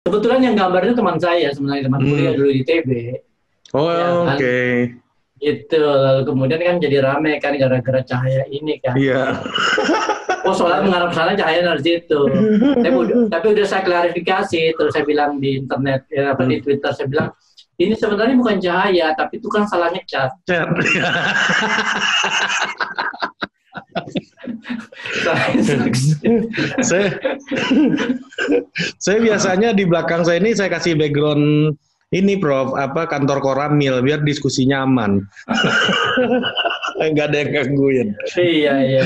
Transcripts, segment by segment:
Kebetulan yang gambar itu teman saya sebenarnya teman Hmm. kuliah dulu di TB. Oh, Ya, kan? oke. Itu lalu kemudian kan jadi rame kan gara-gara cahaya ini kan. Iya. Oh soalnya mengarah ke sana cahaya dari situ. tapi, udah, tapi udah saya klarifikasi terus saya bilang di internet ya apa di Twitter saya bilang ini sebenarnya bukan cahaya tapi itu kan salahnya cat. Cat. saya saya biasanya di belakang saya ini saya kasih background ini Prof apa kantor Koramil biar diskusi nyaman. Enggak ada yang gangguin. iya iya.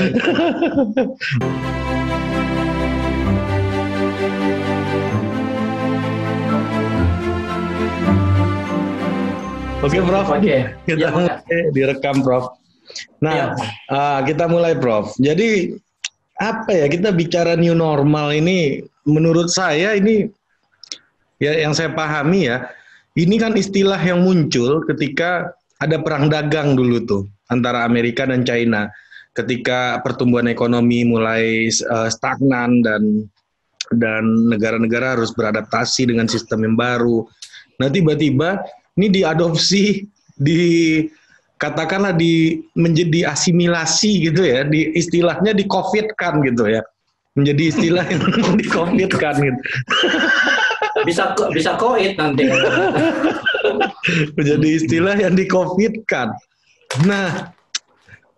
Oke Prof. Oke. Kita Ya, direkam Prof. Nah, ah, kita mulai Prof. Jadi apa ya kita bicara new normal ini menurut saya ini ya yang saya pahami ya ini kan istilah yang muncul ketika ada perang dagang dulu tuh antara Amerika dan China ketika pertumbuhan ekonomi mulai eh, stagnan dan dan negara-negara harus beradaptasi dengan sistem yang baru. Nah tiba-tiba ini diadopsi di katakanlah di menjadi asimilasi gitu ya, di istilahnya di covid kan gitu ya, menjadi istilah yang di covid kan gitu. Bisa bisa koit nanti. menjadi istilah yang di covid kan. Nah,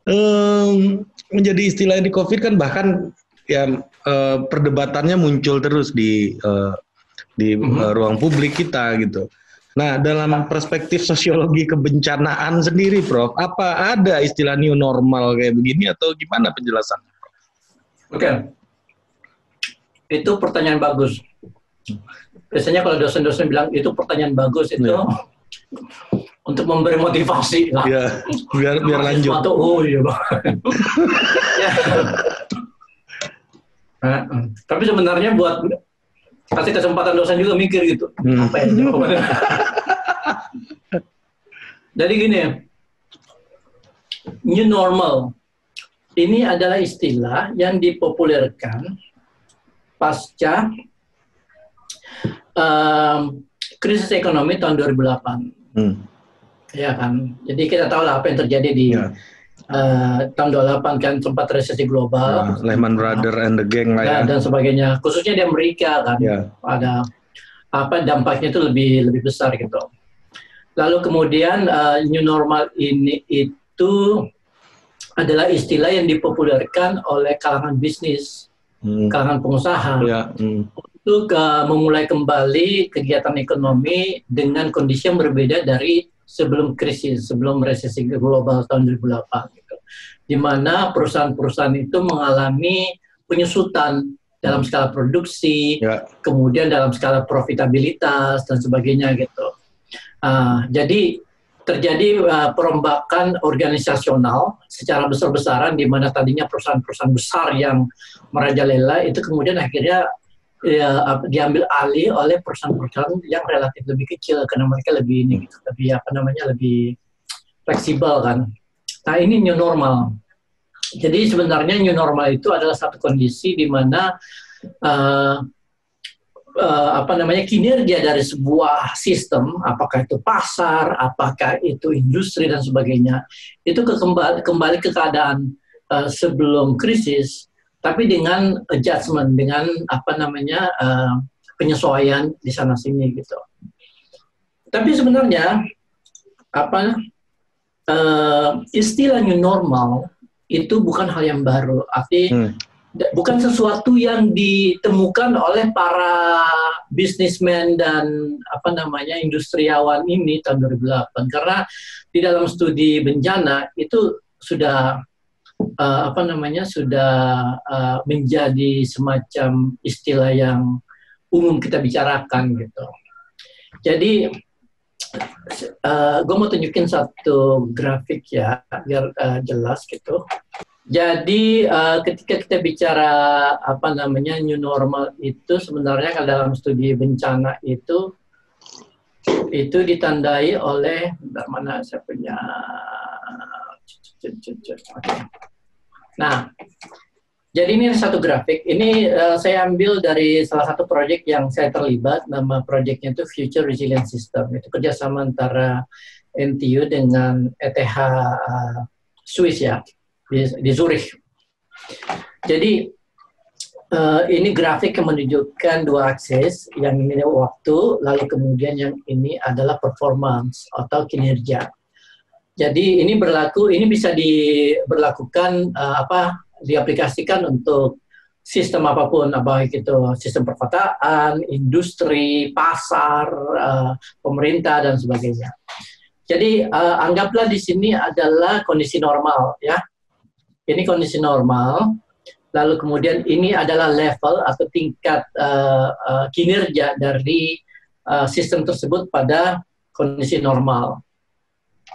em, menjadi istilah yang di covid kan bahkan ya eh, perdebatannya muncul terus di eh, di eh, ruang publik kita gitu. Nah, dalam perspektif sosiologi kebencanaan sendiri, Prof, apa ada istilah new normal kayak begini atau gimana penjelasannya? Oke. Itu pertanyaan bagus. Biasanya kalau dosen-dosen bilang itu pertanyaan bagus itu Ya. untuk memberi motivasi lah. Ya, biar biar lanjut. Sesuatu, oh iya. Ya. Nah, tapi sebenarnya buat kasih kesempatan dosen juga mikir gitu. Hmm. Apa ya jawabannya? Jadi gini, new normal ini adalah istilah yang dipopulerkan pasca em, krisis ekonomi tahun 2008 Hmm. ya kan jadi kita tahu lah apa yang terjadi di Ya. eh, tahun 2008 kan sempat resesi global Nah, Lehman Brothers and the gang lah ya. dan, dan sebagainya khususnya di Amerika kan Ya. ada apa dampaknya itu lebih lebih besar gitu lalu kemudian eh, new normal ini itu adalah istilah yang dipopulerkan oleh kalangan bisnis Hmm. kalangan pengusaha Ya. hmm. untuk uh, memulai kembali kegiatan ekonomi dengan kondisi yang berbeda dari sebelum krisis, sebelum resesi global tahun 2008 gitu. Di mana perusahaan-perusahaan itu mengalami penyusutan dalam skala produksi, Ya. kemudian dalam skala profitabilitas dan sebagainya gitu. Ah, jadi terjadi uh, perombakan organisasional secara besar-besaran di mana tadinya perusahaan-perusahaan besar yang merajalela itu kemudian akhirnya ya, diambil alih oleh perusahaan-perusahaan yang relatif lebih kecil karena mereka lebih ini gitu, lebih apa namanya lebih fleksibel kan. Nah ini new normal. Jadi sebenarnya new normal itu adalah satu kondisi di mana uh, uh, apa namanya kinerja dari sebuah sistem, apakah itu pasar, apakah itu industri dan sebagainya, itu ke kembali, kembali ke keadaan uh, sebelum krisis, tapi dengan adjustment, dengan apa namanya uh, penyesuaian di sana sini gitu. Tapi sebenarnya apa uh, istilah new normal itu bukan hal yang baru, arti Hmm. Bukan sesuatu yang ditemukan oleh para bisnismen dan apa namanya industriawan ini tahun 2008 karena di dalam studi bencana itu sudah eh, apa namanya sudah eh, menjadi semacam istilah yang umum kita bicarakan gitu. Jadi gue mau tunjukin satu grafik ya biar eh, jelas gitu. Jadi eh, ketika kita bicara apa namanya new normal itu sebenarnya kalau dalam studi bencana itu itu ditandai oleh mana saya punya. Nah, Jadi ini satu grafik. Ini uh, saya ambil dari salah satu proyek yang saya terlibat. Nama proyeknya itu Future Resilient System. Itu kerjasama antara NTU dengan ETH uh, Swiss ya di, di Zurich. Jadi uh, ini grafik yang menunjukkan dua akses. Yang ini waktu, lalu kemudian yang ini adalah performance atau kinerja. Jadi ini berlaku, ini bisa diberlakukan uh, apa diaplikasikan untuk sistem apa pun, baik itu sistem perkotaan, industri, pasar, uh, pemerintah dan sebagainya. Jadi uh, anggaplah di sini adalah kondisi normal ya. Ini kondisi normal. Lalu kemudian ini adalah level atau tingkat uh, uh, kinerja dari uh, sistem tersebut pada kondisi normal.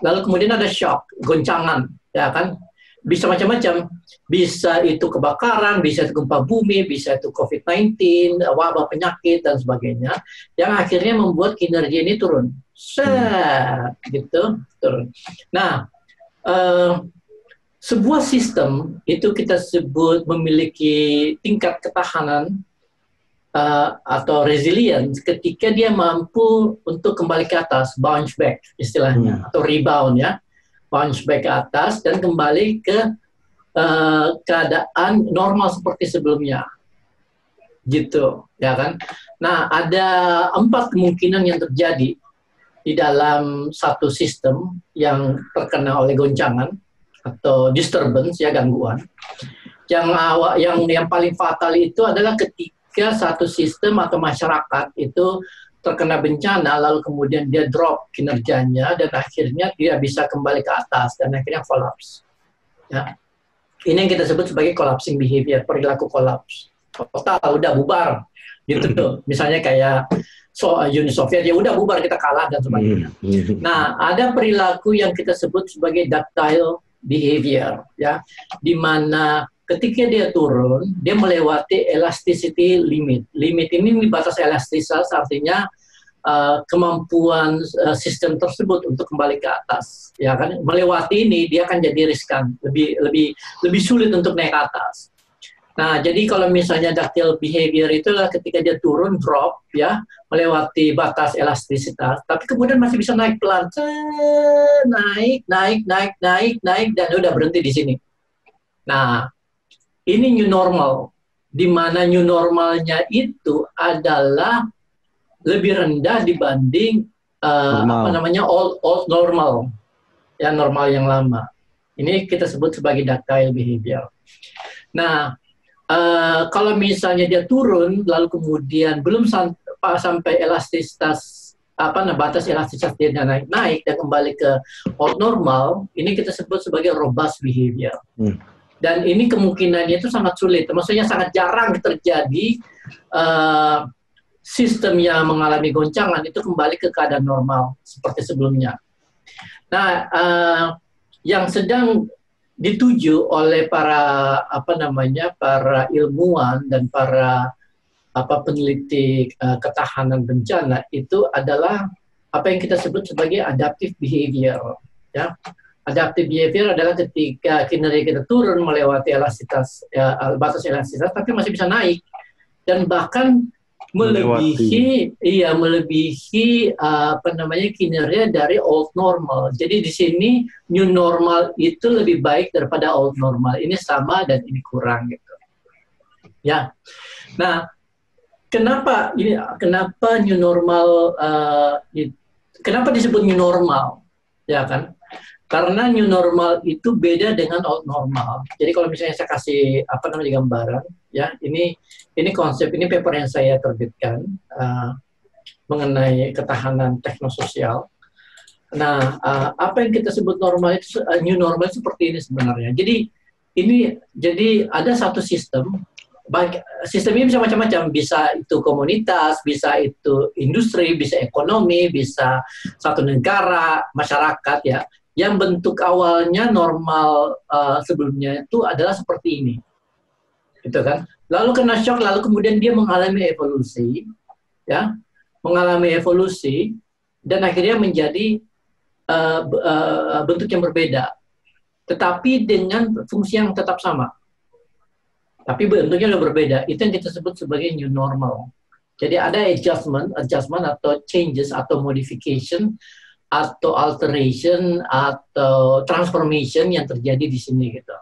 Lalu kemudian ada shock, goncangan, ya kan? bisa macam-macam. Bisa itu kebakaran, bisa itu gempa bumi, bisa itu COVID-19, wabah penyakit dan sebagainya, yang akhirnya membuat kinerja ini turun. Set, gitu, turun. Nah, uh, sebuah sistem itu kita sebut memiliki tingkat ketahanan uh, atau resilience ketika dia mampu untuk kembali ke atas, bounce back istilahnya, hmm. atau rebound ya. Bounce back ke atas dan kembali ke uh, keadaan normal seperti sebelumnya. Gitu ya kan? Nah ada empat kemungkinan yang terjadi di dalam satu sistem yang terkena oleh goncangan atau disturbance ya gangguan yang awal yang yang paling fatal itu adalah ketika satu sistem atau masyarakat itu terkena bencana lalu kemudian dia drop kinerjanya dan akhirnya dia bisa kembali ke atas dan akhirnya kolaps. Ya. Ini yang kita sebut sebagai collapsing behavior, perilaku kolaps. Total udah bubar gitu tuh. Misalnya kayak so, Uni Soviet ya udah bubar kita kalah dan sebagainya. Hmm. Nah, ada perilaku yang kita sebut sebagai ductile behavior ya di mana ketika dia turun, dia melewati elasticity limit. Limit ini batas elastisitas artinya uh, kemampuan uh, sistem tersebut untuk kembali ke atas. Ya kan, melewati ini dia akan jadi riskan, lebih lebih lebih sulit untuk naik ke atas. Nah, jadi kalau misalnya ductile behavior itu adalah ketika dia turun, drop, ya, melewati batas elastisitas, tapi kemudian masih bisa naik pelan, naik, naik, naik, naik, naik, dan udah berhenti di sini. Nah, ini new normal, di mana new normalnya itu adalah lebih rendah dibanding uh, apa namanya old old normal, ya normal yang lama. Ini kita sebut sebagai ductile behavior. Nah, uh, kalau misalnya dia turun, lalu kemudian belum sampai elastisitas apa nah batas elastisitas dia naik naik dan kembali ke old normal, ini kita sebut sebagai robust behavior. Hmm dan ini kemungkinannya itu sangat sulit, maksudnya sangat jarang terjadi uh, sistem yang mengalami goncangan itu kembali ke keadaan normal seperti sebelumnya. Nah, uh, yang sedang dituju oleh para apa namanya para ilmuwan dan para apa peneliti uh, ketahanan bencana itu adalah apa yang kita sebut sebagai adaptive behavior, ya. Adaptive behavior adalah ketika kinerja kita turun melewati elastisitas ya, batas elastisitas, tapi masih bisa naik. Dan bahkan melebihi melewati. iya melebihi uh, apa namanya kinerja dari old normal. Jadi di sini new normal itu lebih baik daripada old normal. Ini sama dan ini kurang gitu. Ya. Nah, kenapa ini kenapa new normal uh, kenapa disebut new normal? Ya kan? Karena new normal itu beda dengan old normal. Jadi kalau misalnya saya kasih apa namanya gambaran, ya ini ini konsep ini paper yang saya terbitkan uh, mengenai ketahanan teknososial. Nah, uh, apa yang kita sebut normal itu uh, new normal seperti ini sebenarnya. Jadi ini jadi ada satu sistem baik sistem ini bisa macam-macam bisa itu komunitas bisa itu industri bisa ekonomi bisa satu negara masyarakat ya yang bentuk awalnya normal uh, sebelumnya itu adalah seperti ini, gitu kan? Lalu kena shock, lalu kemudian dia mengalami evolusi, ya, mengalami evolusi dan akhirnya menjadi uh, uh, bentuk yang berbeda, tetapi dengan fungsi yang tetap sama. tapi bentuknya udah berbeda. Itu yang kita sebut sebagai new normal. Jadi ada adjustment, adjustment atau changes atau modification atau alteration atau transformation yang terjadi di sini gitu.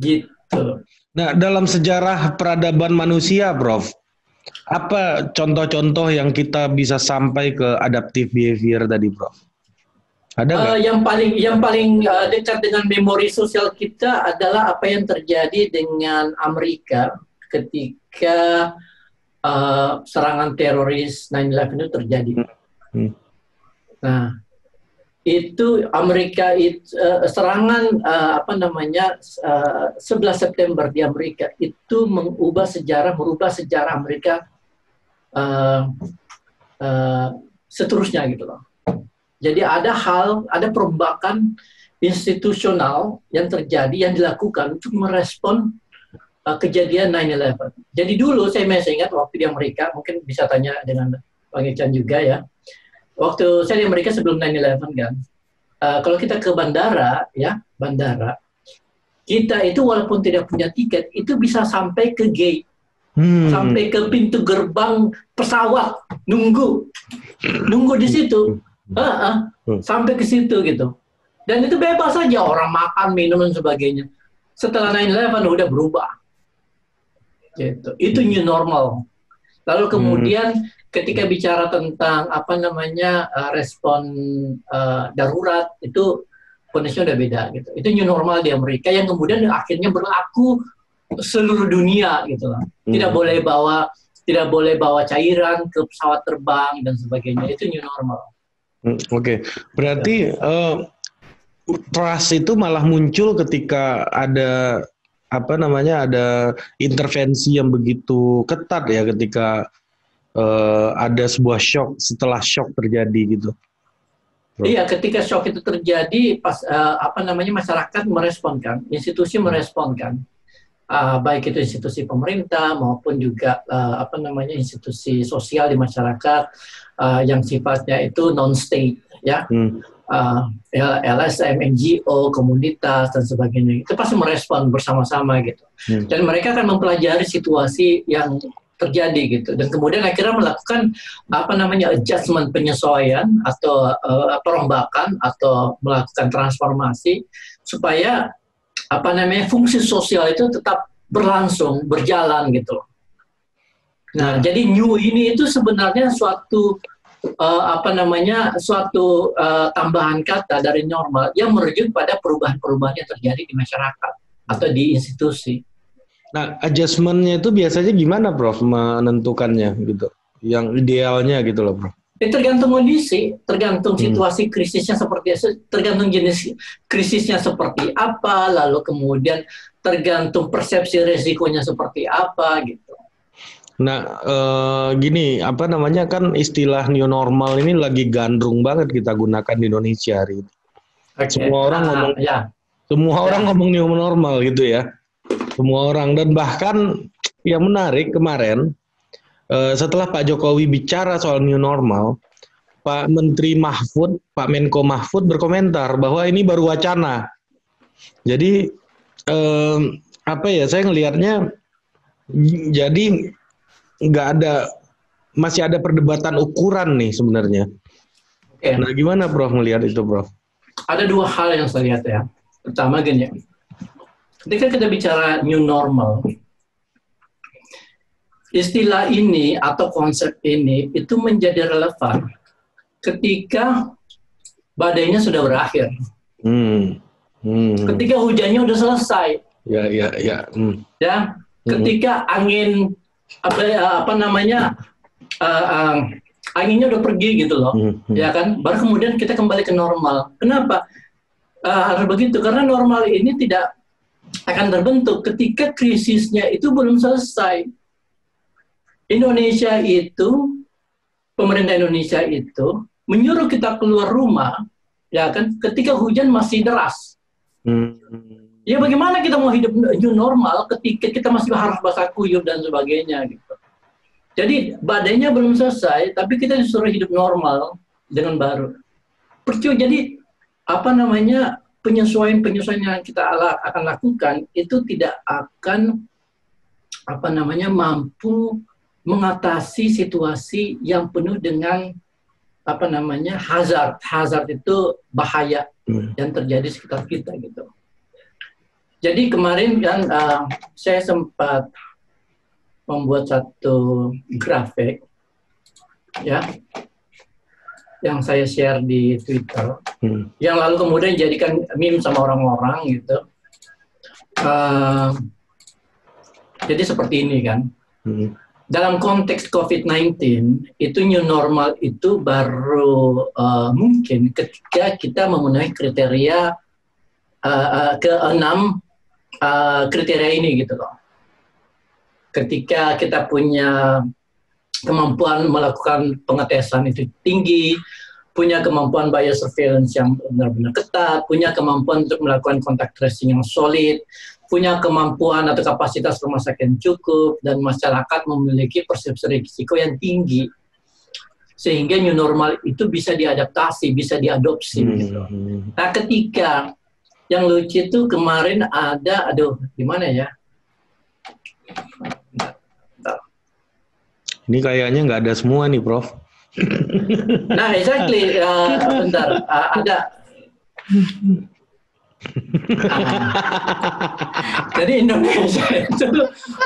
Gitu. Nah, dalam sejarah peradaban manusia, Prof, apa contoh-contoh yang kita bisa sampai ke adaptive behavior tadi, Prof? Ada uh, yang paling yang paling uh, dekat dengan memori sosial kita adalah apa yang terjadi dengan Amerika ketika uh, serangan teroris 9/11 itu terjadi. Hmm. Nah, itu Amerika itu uh, serangan uh, apa namanya uh, 11 September di Amerika itu mengubah sejarah merubah sejarah Amerika uh, uh, seterusnya gitu loh jadi ada hal, ada perombakan institusional yang terjadi, yang dilakukan untuk merespon uh, kejadian 9/11. Jadi dulu saya masih ingat waktu di Amerika, mungkin bisa tanya dengan Bang Ican juga ya. Waktu saya di Amerika sebelum 9/11 kan, uh, kalau kita ke bandara ya, bandara, kita itu walaupun tidak punya tiket itu bisa sampai ke gate, hmm. sampai ke pintu gerbang pesawat, nunggu, nunggu di situ Uh, uh, sampai ke situ gitu. Dan itu bebas saja orang makan, minum dan sebagainya. Setelah 9/11 udah berubah. Gitu. Itu new normal. Lalu kemudian hmm. ketika bicara tentang apa namanya uh, respon uh, darurat itu kondisinya udah beda gitu. Itu new normal di Amerika yang kemudian akhirnya berlaku seluruh dunia gitu lah. Tidak hmm. boleh bawa tidak boleh bawa cairan ke pesawat terbang dan sebagainya. Itu new normal. Hmm, oke, okay. berarti uh, trust itu malah muncul ketika ada apa namanya ada intervensi yang begitu ketat ya ketika uh, ada sebuah shock setelah shock terjadi gitu. Iya, ketika shock itu terjadi, pas uh, apa namanya masyarakat meresponkan, institusi hmm. meresponkan, uh, baik itu institusi pemerintah maupun juga uh, apa namanya institusi sosial di masyarakat uh, yang sifatnya itu non state ya hmm. Uh, LSM NGO komunitas dan sebagainya. Itu pasti merespon bersama-sama gitu. Hmm. dan mereka akan mempelajari situasi yang terjadi gitu. Dan kemudian akhirnya melakukan apa namanya adjustment penyesuaian atau uh, perombakan atau melakukan transformasi supaya apa namanya fungsi sosial itu tetap berlangsung berjalan gitu Nah, jadi new ini itu sebenarnya suatu uh, apa namanya suatu uh, tambahan kata dari normal yang merujuk pada perubahan-perubahan yang terjadi di masyarakat atau di institusi. Nah, adjustmentnya itu biasanya gimana, Prof? Menentukannya gitu, yang idealnya gitu loh, Prof. Ya, tergantung kondisi, tergantung hmm. situasi krisisnya seperti tergantung jenis krisisnya seperti apa, lalu kemudian tergantung persepsi resikonya seperti apa gitu. Nah, eh, gini, apa namanya kan istilah new normal ini lagi gandrung banget kita gunakan di Indonesia hari ini. Okay. Semua orang ah, ngomong, ya. semua ya. orang ngomong new normal gitu ya. Semua orang dan bahkan yang menarik kemarin eh, setelah Pak Jokowi bicara soal new normal, Pak Menteri Mahfud, Pak Menko Mahfud berkomentar bahwa ini baru wacana. Jadi eh, apa ya? Saya ngelihatnya jadi nggak ada masih ada perdebatan ukuran nih sebenarnya. Oke. Nah, gimana Prof melihat itu, Prof? Ada dua hal yang saya lihat ya. Pertama gini, ketika kita bicara new normal, istilah ini atau konsep ini itu menjadi relevan ketika badainya sudah berakhir. Hmm. Hmm. Ketika hujannya sudah selesai. Ya, ya, ya. Hmm. Ya, ketika hmm. angin apa eh, apa namanya uh, uh, anginnya udah pergi gitu loh, hmm, hmm. ya kan? Baru kemudian kita kembali ke normal. Kenapa uh, harus begitu? Karena normal ini tidak akan terbentuk ketika krisisnya itu belum selesai. Indonesia itu, pemerintah Indonesia itu menyuruh kita keluar rumah, ya kan? Ketika hujan masih deras. Hmm. Ya bagaimana kita mau hidup new normal ketika kita masih harus basah kuyup dan sebagainya gitu. Jadi badainya belum selesai, tapi kita disuruh hidup normal dengan baru. Percuma jadi apa namanya penyesuaian-penyesuaian yang kita akan lakukan itu tidak akan apa namanya mampu mengatasi situasi yang penuh dengan apa namanya hazard hazard itu bahaya hmm. yang terjadi sekitar kita gitu jadi kemarin kan uh, saya sempat membuat satu grafik ya yang saya share di Twitter. Hmm. yang lalu kemudian jadikan meme sama orang-orang gitu. Uh, jadi seperti ini kan. Hmm. Dalam konteks COVID-19 itu new normal itu baru uh, mungkin ketika kita memenuhi kriteria uh, uh, keenam uh, kriteria ini gitu loh. Ketika kita punya kemampuan melakukan pengetesan itu tinggi, punya kemampuan biosurveillance yang benar-benar ketat, punya kemampuan untuk melakukan kontak tracing yang solid, punya kemampuan atau kapasitas rumah sakit yang cukup dan masyarakat memiliki persepsi risiko yang tinggi sehingga new normal itu bisa diadaptasi, bisa diadopsi hmm. gitu. Nah, ketika yang lucu itu kemarin ada aduh gimana ya? Ini kayaknya nggak ada semua nih, Prof. nah, exactly. Uh, bentar, uh, ada Jadi Indonesia itu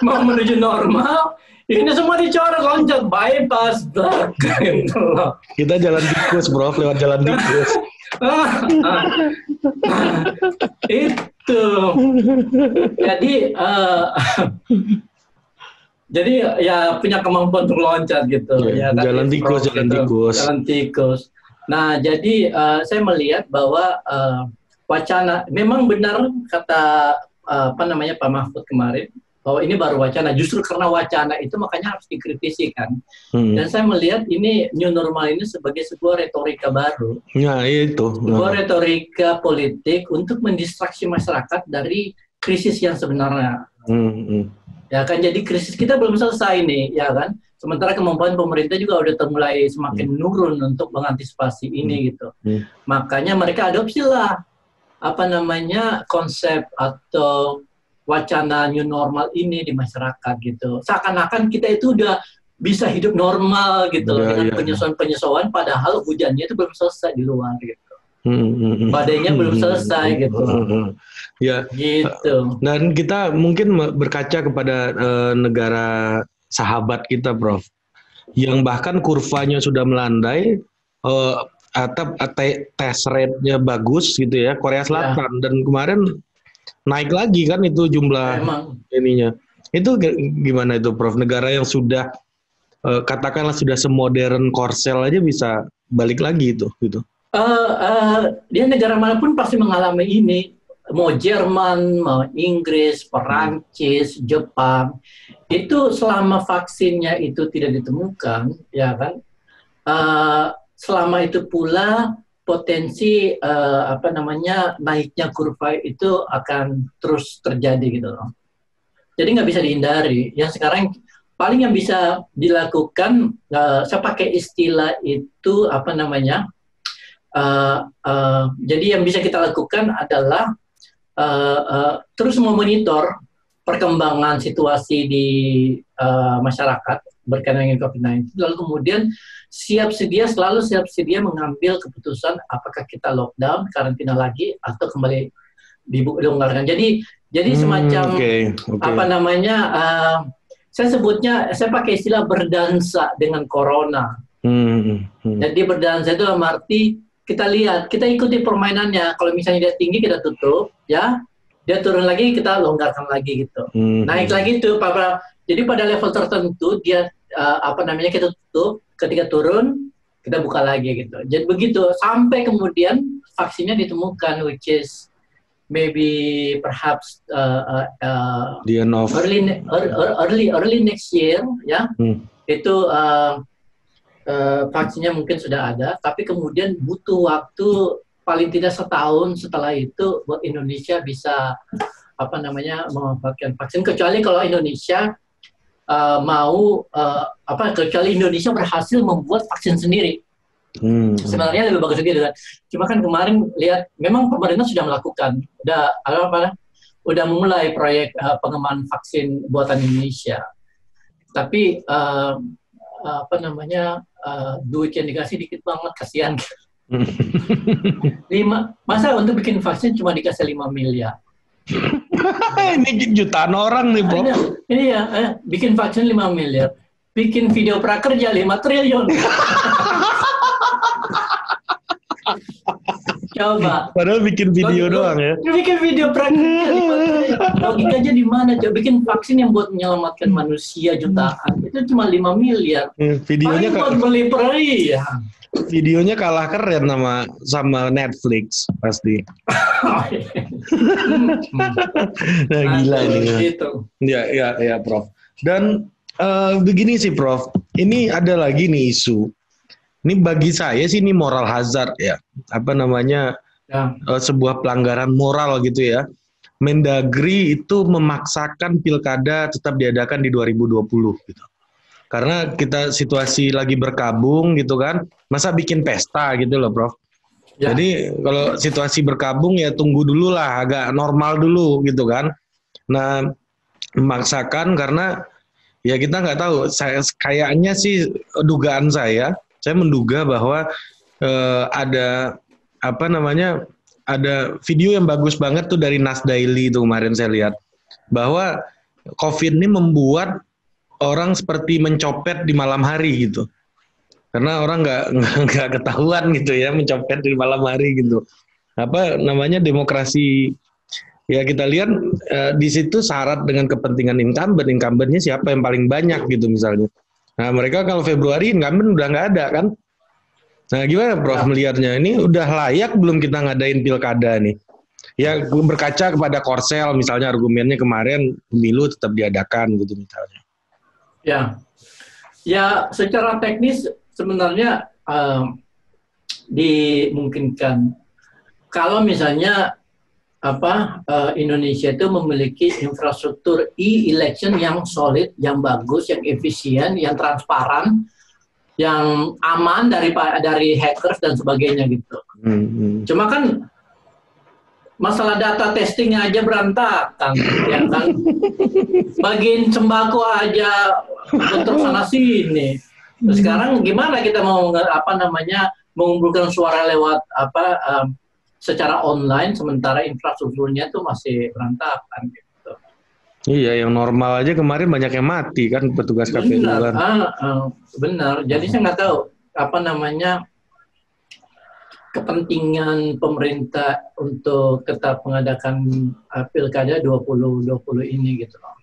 mau menuju normal, ini semua dicoret loncat bypass gitu loh. Kita jalan tikus bro, lewat jalan tikus. itu. Jadi uh, jadi ya punya kemampuan untuk loncat gitu ya, ya kan? jalan tikus, jalan gitu. tikus. Jalan tikus. Nah, jadi uh, saya melihat bahwa uh, wacana memang benar kata uh, apa namanya Pak Mahfud kemarin bahwa ini baru wacana. Justru karena wacana itu makanya harus dikritisi kan. Hmm. Dan saya melihat ini new normal ini sebagai sebuah retorika baru. Ya itu. Sebuah nah. retorika politik untuk mendistraksi masyarakat dari krisis yang sebenarnya. Hmm, hmm. Ya kan jadi krisis kita belum selesai nih, ya kan. Sementara kemampuan pemerintah juga udah mulai semakin hmm. menurun untuk mengantisipasi ini hmm. gitu. Hmm. Makanya mereka adopsi lah apa namanya konsep atau wacana new normal ini di masyarakat gitu. Seakan-akan kita itu udah bisa hidup normal gitu ya, dengan penyesuaian-penyesuaian padahal hujannya itu belum selesai di luar gitu. Hmm, hmm, hmm. Badainya hmm, belum selesai hmm, gitu. Hmm, hmm. Ya. Gitu. Dan kita mungkin berkaca kepada uh, negara sahabat kita, Prof. Yang bahkan kurvanya sudah melandai, uh, atau tes rate-nya bagus gitu ya Korea. Selatan ya. dan kemarin naik lagi kan itu jumlah ya, ininya. Itu gimana itu Prof? Negara yang sudah uh, katakanlah sudah semodern Korsel aja bisa balik lagi itu gitu. Uh, uh, dia negara mana pun pasti mengalami ini. Mau Jerman, mau Inggris, Perancis, hmm. Jepang, itu selama vaksinnya itu tidak ditemukan, ya kan, uh, selama itu pula potensi uh, apa namanya naiknya kurva itu akan terus terjadi gitu loh. Jadi nggak bisa dihindari. Yang sekarang paling yang bisa dilakukan, uh, saya pakai istilah itu apa namanya? Uh, uh, jadi yang bisa kita lakukan adalah uh, uh, terus memonitor perkembangan situasi di uh, masyarakat berkaitan dengan COVID-19. Lalu kemudian siap sedia selalu siap sedia mengambil keputusan apakah kita lockdown, karantina lagi atau kembali dilonggarkan. Jadi jadi hmm, semacam okay, okay. apa namanya? Uh, saya sebutnya saya pakai istilah berdansa dengan corona. Hmm, hmm. Jadi berdansa itu dalam arti kita lihat, kita ikuti permainannya. Kalau misalnya dia tinggi kita tutup, ya. Dia turun lagi kita longgarkan lagi gitu. Hmm. Naik lagi tuh jadi pada level tertentu dia uh, apa namanya kita tutup, ketika turun kita buka lagi gitu. Jadi begitu sampai kemudian vaksinnya ditemukan, which is maybe perhaps uh, uh, of early early early next year ya hmm. itu uh, uh, vaksinnya mungkin sudah ada tapi kemudian butuh waktu paling tidak setahun setelah itu buat Indonesia bisa apa namanya memanfaatkan vaksin kecuali kalau Indonesia uh, mau uh, apa kecuali Indonesia berhasil membuat vaksin sendiri. Hmm. Sebenarnya lebih bagus gitu kan. Cuma kan kemarin lihat memang pemerintah sudah melakukan, udah apa, apa udah mulai proyek uh, pengembangan vaksin buatan Indonesia. Tapi uh, apa namanya uh, duit yang dikasih dikit banget kasihan. lima masa untuk bikin vaksin cuma dikasih 5 miliar. ini jutaan orang nih. Ini ya, eh, bikin vaksin 5 miliar. Bikin video prakerja 5 triliun. Coba. Padahal bikin video Logik, doang ya. Bikin video prakerja. Logikanya di mana? Coba bikin vaksin yang buat menyelamatkan manusia jutaan. Itu cuma 5 miliar. Hmm, videonya Paling buat beli peri ya videonya kalah keren sama sama Netflix pasti. nah, gila ini. Gitu. Ya, ya, ya, Prof. Dan uh, begini sih, Prof. Ini ada lagi nih isu. Ini bagi saya sih ini moral hazard ya. Apa namanya? Ya. Uh, sebuah pelanggaran moral gitu ya. Mendagri itu memaksakan pilkada tetap diadakan di 2020 gitu karena kita situasi lagi berkabung gitu kan masa bikin pesta gitu loh Prof. Ya. jadi kalau situasi berkabung ya tunggu dulu lah agak normal dulu gitu kan. Nah memaksakan karena ya kita nggak tahu. Saya kayaknya sih dugaan saya saya menduga bahwa eh, ada apa namanya ada video yang bagus banget tuh dari Nas Daily itu kemarin saya lihat. Bahwa COVID ini membuat orang seperti mencopet di malam hari gitu. Karena orang nggak nggak ketahuan gitu ya mencopet di malam hari gitu. Apa namanya demokrasi. Ya kita lihat eh, di situ syarat dengan kepentingan incumbent. Incumbentnya siapa yang paling banyak gitu misalnya. Nah mereka kalau Februari incumbent udah nggak ada kan? Nah gimana Prof ya. melihatnya? Ini udah layak belum kita ngadain pilkada nih? Ya berkaca kepada Korsel misalnya argumennya kemarin pemilu tetap diadakan gitu misalnya Ya, ya secara teknis sebenarnya um, dimungkinkan kalau misalnya apa uh, Indonesia itu memiliki infrastruktur e-election yang solid, yang bagus, yang efisien, yang transparan, yang aman dari dari hackers dan sebagainya gitu. Hmm, hmm. Cuma kan masalah data testing aja berantakan ya kan bagian sembako aja untuk sana sini sekarang gimana kita mau apa namanya mengumpulkan suara lewat apa um, secara online sementara infrastrukturnya itu masih berantakan gitu. Iya, yang normal aja kemarin banyak yang mati kan petugas KPU kan. Ah, uh, benar. Jadi saya nggak tahu apa namanya kepentingan pemerintah untuk tetap mengadakan uh, pilkada 2020 ini gitu loh.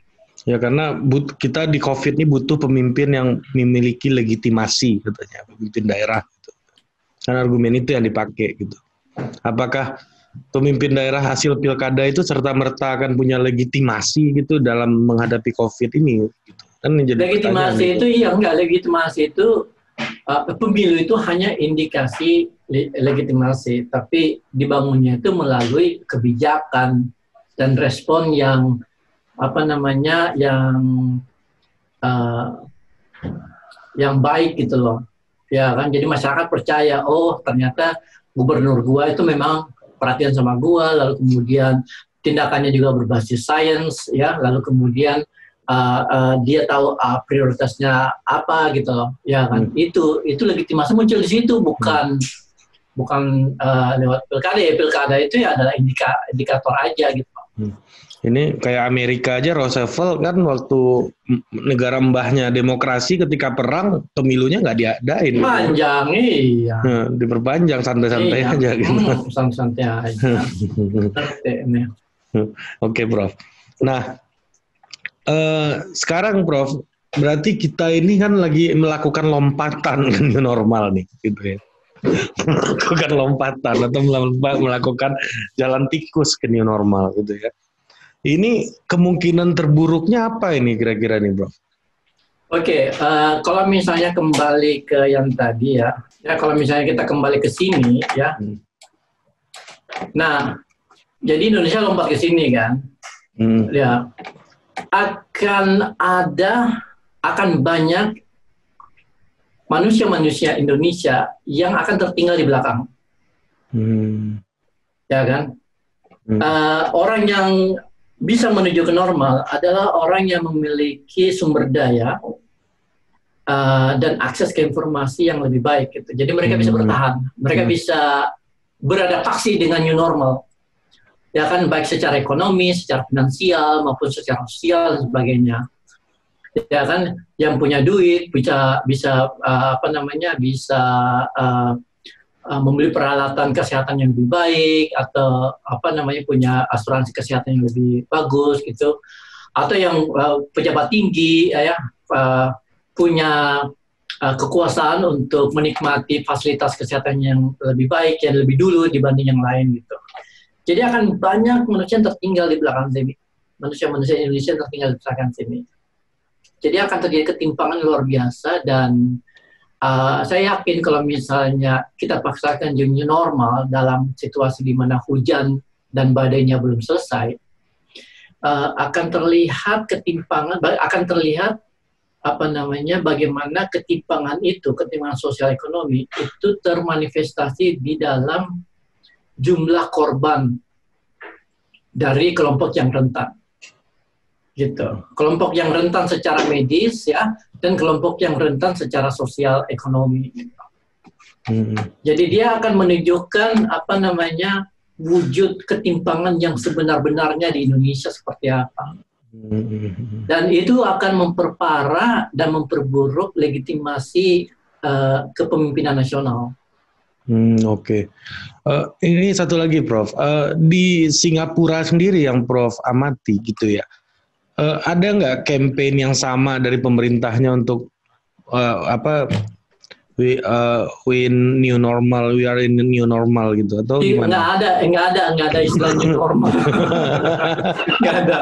Ya karena but, kita di COVID ini butuh pemimpin yang memiliki legitimasi katanya, pemimpin daerah. Gitu. Karena argumen itu yang dipakai gitu. Apakah pemimpin daerah hasil pilkada itu serta merta akan punya legitimasi gitu dalam menghadapi COVID ini? Gitu. Kan legitimasi itu gitu. ya enggak legitimasi itu uh, pemilu itu hanya indikasi legitimasi, tapi dibangunnya itu melalui kebijakan dan respon yang apa namanya yang uh, yang baik gitu loh, ya kan. Jadi masyarakat percaya, oh ternyata gubernur gua itu memang perhatian sama gua, lalu kemudian tindakannya juga berbasis sains, ya, lalu kemudian uh, uh, dia tahu uh, prioritasnya apa gitu loh, ya kan. Hmm. Itu itu legitimasi muncul di situ, bukan hmm bukan uh, lewat pilkada ya pilkada itu ya adalah indika, indikator aja gitu. Hmm. Ini kayak Amerika aja Roosevelt kan waktu negara mbahnya demokrasi ketika perang pemilunya nggak diadain. Panjang gitu. iya. Nah, diperpanjang santai-santai iya. aja gitu. Hmm, santai-santai aja. Oke okay, Prof. Nah uh, sekarang Prof berarti kita ini kan lagi melakukan lompatan new normal nih gitu ya melakukan lompatan atau melakukan jalan tikus ke new normal gitu ya. Ini kemungkinan terburuknya apa ini kira-kira nih, Bro? Oke, okay, uh, eh, kalau misalnya kembali ke yang tadi ya, ya kalau misalnya kita kembali ke sini ya, hmm. nah jadi Indonesia lompat ke sini kan, hmm. ya akan ada akan banyak manusia-manusia Indonesia yang akan tertinggal di belakang. Hmm. Ya kan? Hmm. Uh, orang yang bisa menuju ke normal adalah orang yang memiliki sumber daya uh, dan akses ke informasi yang lebih baik. Gitu. Jadi mereka hmm. bisa bertahan, mereka hmm. bisa beradaptasi dengan new normal. Ya kan, baik secara ekonomi, secara finansial maupun secara sosial dan sebagainya. Ya kan, yang punya duit bisa bisa uh, apa namanya bisa uh, uh, membeli peralatan kesehatan yang lebih baik atau apa namanya punya asuransi kesehatan yang lebih bagus gitu atau yang uh, pejabat tinggi ya uh, punya uh, kekuasaan untuk menikmati fasilitas kesehatan yang lebih baik yang lebih dulu dibanding yang lain gitu jadi akan banyak manusia yang tertinggal di belakang sini manusia-manusia Indonesia yang tertinggal di belakang sini jadi akan terjadi ketimpangan luar biasa dan Uh, saya yakin kalau misalnya kita paksakan new normal dalam situasi di mana hujan dan badainya belum selesai, uh, akan terlihat ketimpangan, akan terlihat apa namanya, bagaimana ketimpangan itu, ketimpangan sosial ekonomi itu termanifestasi di dalam jumlah korban dari kelompok yang rentan gitu. Kelompok yang rentan secara medis ya dan kelompok yang rentan secara sosial ekonomi. Hmm. Jadi dia akan menunjukkan apa namanya wujud ketimpangan yang sebenar-benarnya di Indonesia seperti apa. Hmm. Dan itu akan memperparah dan memperburuk legitimasi uh, kepemimpinan nasional. Hmm, Oke, okay. uh, eh, ini satu lagi, Prof. Uh, di Singapura sendiri yang Prof amati gitu ya uh, ada nggak campaign yang sama dari pemerintahnya untuk uh, apa we uh, we new normal we are in new normal gitu atau gimana? Nggak ada, nggak ada, nggak ada istilah new normal. nggak ada.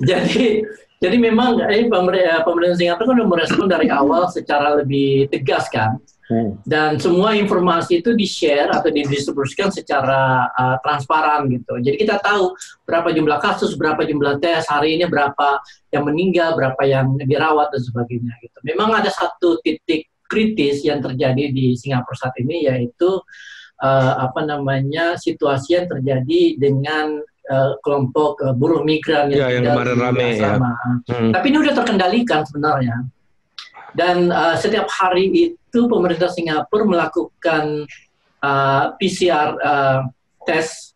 Jadi jadi memang eh, pemerintah, pemerintah Singapura kan sudah merespon dari awal secara lebih tegas kan Hmm. Dan semua informasi itu di-share atau didistribusikan secara uh, transparan gitu. Jadi kita tahu berapa jumlah kasus, berapa jumlah tes, hari ini berapa yang meninggal, berapa yang dirawat dan sebagainya gitu. Memang ada satu titik kritis yang terjadi di Singapura saat ini yaitu uh, apa namanya situasi yang terjadi dengan uh, kelompok uh, buruh migran yang, ya, yang kemarin rame ya. Hmm. Tapi ini sudah terkendalikan sebenarnya. Dan uh, setiap hari itu pemerintah Singapura melakukan uh, PCR uh, tes